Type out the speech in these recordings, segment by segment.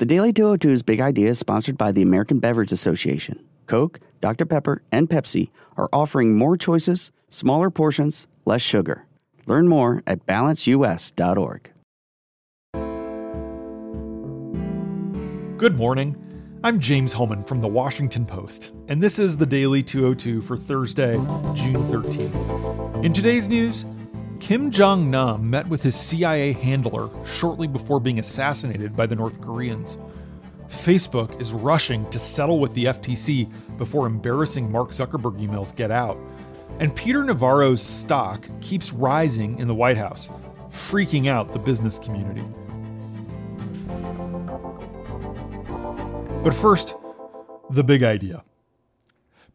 The Daily 202's Big Idea is sponsored by the American Beverage Association. Coke, Dr. Pepper, and Pepsi are offering more choices, smaller portions, less sugar. Learn more at balanceus.org. Good morning. I'm James Hohmann from the Washington Post, and this is the Daily 202 for Thursday, June 13th. In today's news, Kim Jong nam met with his CIA handler shortly before being assassinated by the North Koreans. Facebook is rushing to settle with the FTC before embarrassing Mark Zuckerberg emails get out. And Peter Navarro's stock keeps rising in the White House, freaking out the business community. But first, the big idea.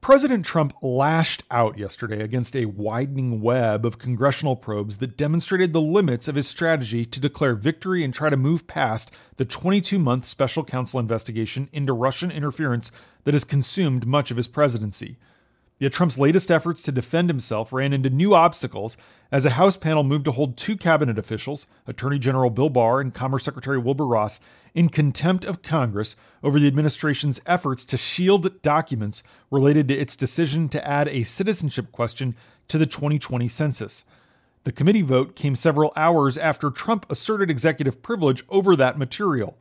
President Trump lashed out yesterday against a widening web of congressional probes that demonstrated the limits of his strategy to declare victory and try to move past the 22 month special counsel investigation into Russian interference that has consumed much of his presidency. Yet Trump's latest efforts to defend himself ran into new obstacles as a House panel moved to hold two cabinet officials, Attorney General Bill Barr and Commerce Secretary Wilbur Ross, in contempt of Congress over the administration's efforts to shield documents related to its decision to add a citizenship question to the 2020 census. The committee vote came several hours after Trump asserted executive privilege over that material.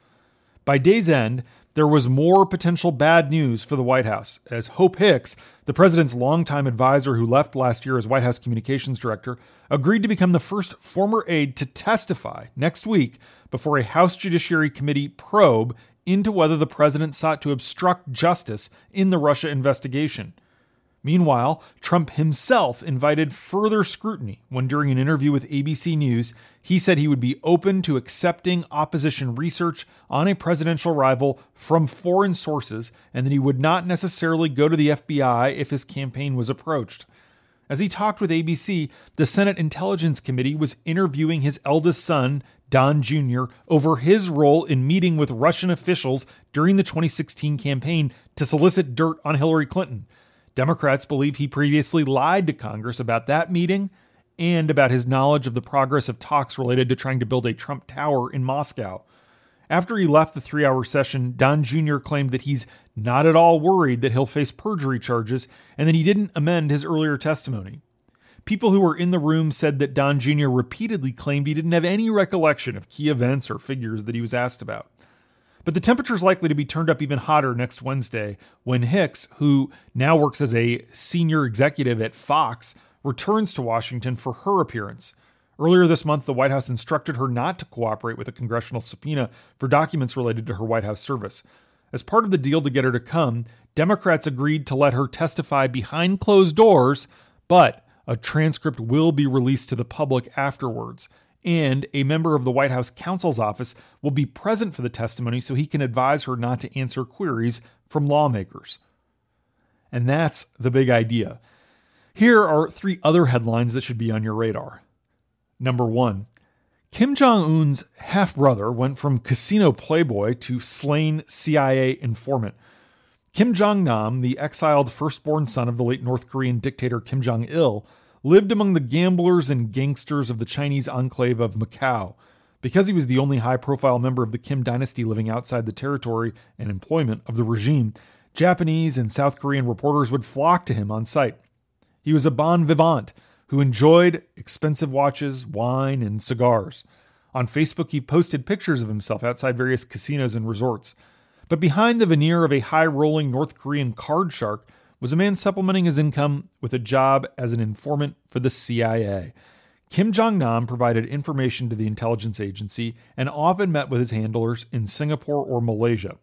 By day's end, there was more potential bad news for the White House, as Hope Hicks, the president's longtime advisor who left last year as White House communications director, agreed to become the first former aide to testify next week before a House Judiciary Committee probe into whether the president sought to obstruct justice in the Russia investigation. Meanwhile, Trump himself invited further scrutiny when, during an interview with ABC News, he said he would be open to accepting opposition research on a presidential rival from foreign sources and that he would not necessarily go to the FBI if his campaign was approached. As he talked with ABC, the Senate Intelligence Committee was interviewing his eldest son, Don Jr., over his role in meeting with Russian officials during the 2016 campaign to solicit dirt on Hillary Clinton. Democrats believe he previously lied to Congress about that meeting and about his knowledge of the progress of talks related to trying to build a Trump Tower in Moscow. After he left the three hour session, Don Jr. claimed that he's not at all worried that he'll face perjury charges and that he didn't amend his earlier testimony. People who were in the room said that Don Jr. repeatedly claimed he didn't have any recollection of key events or figures that he was asked about. But the temperature is likely to be turned up even hotter next Wednesday when Hicks, who now works as a senior executive at Fox, returns to Washington for her appearance. Earlier this month, the White House instructed her not to cooperate with a congressional subpoena for documents related to her White House service. As part of the deal to get her to come, Democrats agreed to let her testify behind closed doors, but a transcript will be released to the public afterwards and a member of the White House counsel's office will be present for the testimony so he can advise her not to answer queries from lawmakers. And that's the big idea. Here are three other headlines that should be on your radar. Number one, Kim Jong un's half brother went from casino playboy to slain CIA informant. Kim Jong nam, the exiled firstborn son of the late North Korean dictator Kim Jong il, lived among the gamblers and gangsters of the Chinese enclave of Macau. Because he was the only high profile member of the Kim dynasty living outside the territory and employment of the regime, Japanese and South Korean reporters would flock to him on sight. He was a bon vivant who enjoyed expensive watches, wine, and cigars. On Facebook, he posted pictures of himself outside various casinos and resorts. But behind the veneer of a high rolling North Korean card shark was a man supplementing his income with a job as an informant for the CIA. Kim Jong nam provided information to the intelligence agency and often met with his handlers in Singapore or Malaysia.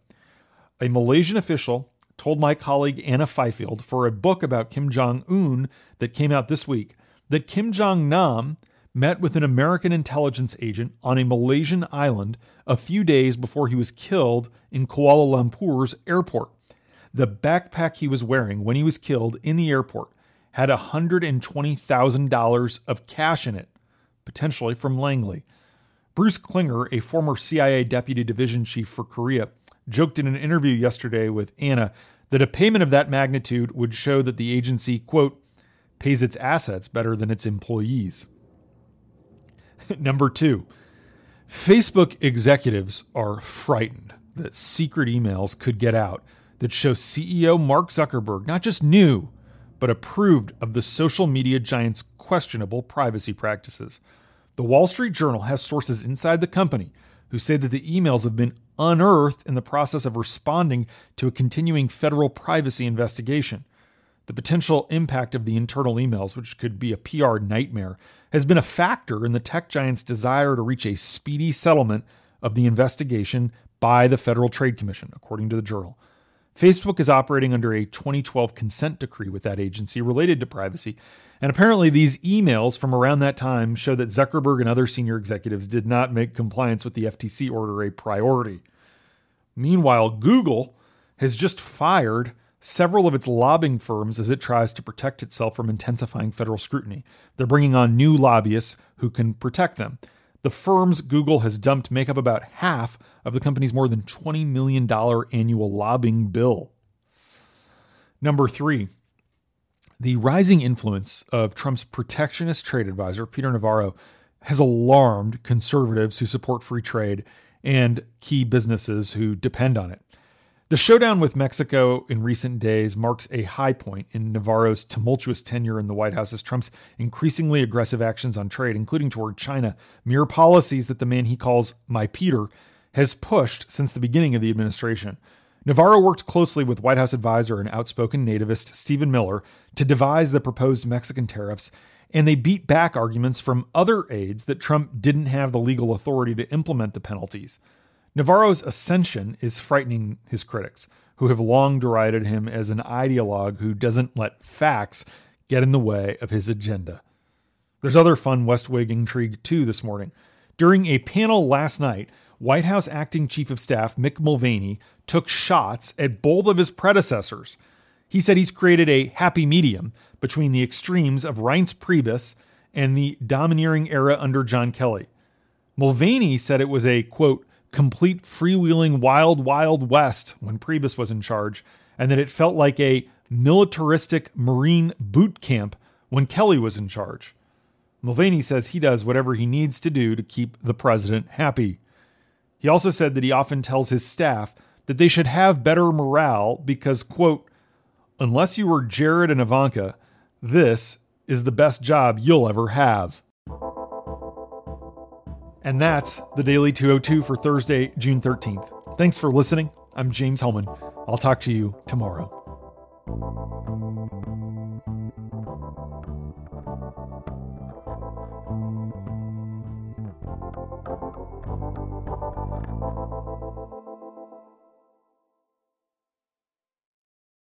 A Malaysian official told my colleague Anna Fifield for a book about Kim Jong un that came out this week that Kim Jong nam met with an American intelligence agent on a Malaysian island a few days before he was killed in Kuala Lumpur's airport. The backpack he was wearing when he was killed in the airport had $120,000 of cash in it, potentially from Langley. Bruce Klingner, a former CIA deputy division chief for Korea, joked in an interview yesterday with Anna that a payment of that magnitude would show that the agency, quote, pays its assets better than its employees. Number two, Facebook executives are frightened that secret emails could get out that show CEO Mark Zuckerberg not just knew, but approved of the social media giant's questionable privacy practices. The Wall Street Journal has sources inside the company who say that the emails have been unearthed in the process of responding to a continuing federal privacy investigation. The potential impact of the internal emails, which could be a PR nightmare, has been a factor in the tech giant's desire to reach a speedy settlement of the investigation by the Federal Trade Commission, according to the journal. Facebook is operating under a 2012 consent decree with that agency related to privacy. And apparently, these emails from around that time show that Zuckerberg and other senior executives did not make compliance with the FTC order a priority. Meanwhile, Google has just fired several of its lobbying firms as it tries to protect itself from intensifying federal scrutiny. They're bringing on new lobbyists who can protect them. The firms Google has dumped make up about half of the company's more than $20 million annual lobbying bill. Number three, the rising influence of Trump's protectionist trade advisor, Peter Navarro, has alarmed conservatives who support free trade and key businesses who depend on it. The showdown with Mexico in recent days marks a high point in Navarro's tumultuous tenure in the White House as Trump's increasingly aggressive actions on trade, including toward China, mere policies that the man he calls my Peter has pushed since the beginning of the administration. Navarro worked closely with White House advisor and outspoken nativist Stephen Miller to devise the proposed Mexican tariffs, and they beat back arguments from other aides that Trump didn't have the legal authority to implement the penalties. Navarro's ascension is frightening his critics, who have long derided him as an ideologue who doesn't let facts get in the way of his agenda. There's other fun West Wing intrigue too this morning. During a panel last night, White House acting chief of staff Mick Mulvaney took shots at both of his predecessors. He said he's created a happy medium between the extremes of Reince Priebus and the domineering era under John Kelly. Mulvaney said it was a, quote, complete freewheeling wild, wild west when Priebus was in charge, and that it felt like a militaristic Marine boot camp when Kelly was in charge. Mulvaney says he does whatever he needs to do to keep the president happy. He also said that he often tells his staff that they should have better morale because, quote, unless you were Jared and Ivanka, this is the best job you'll ever have. And that's the Daily 202 for Thursday, June 13th. Thanks for listening. I'm James Hohmann. I'll talk to you tomorrow.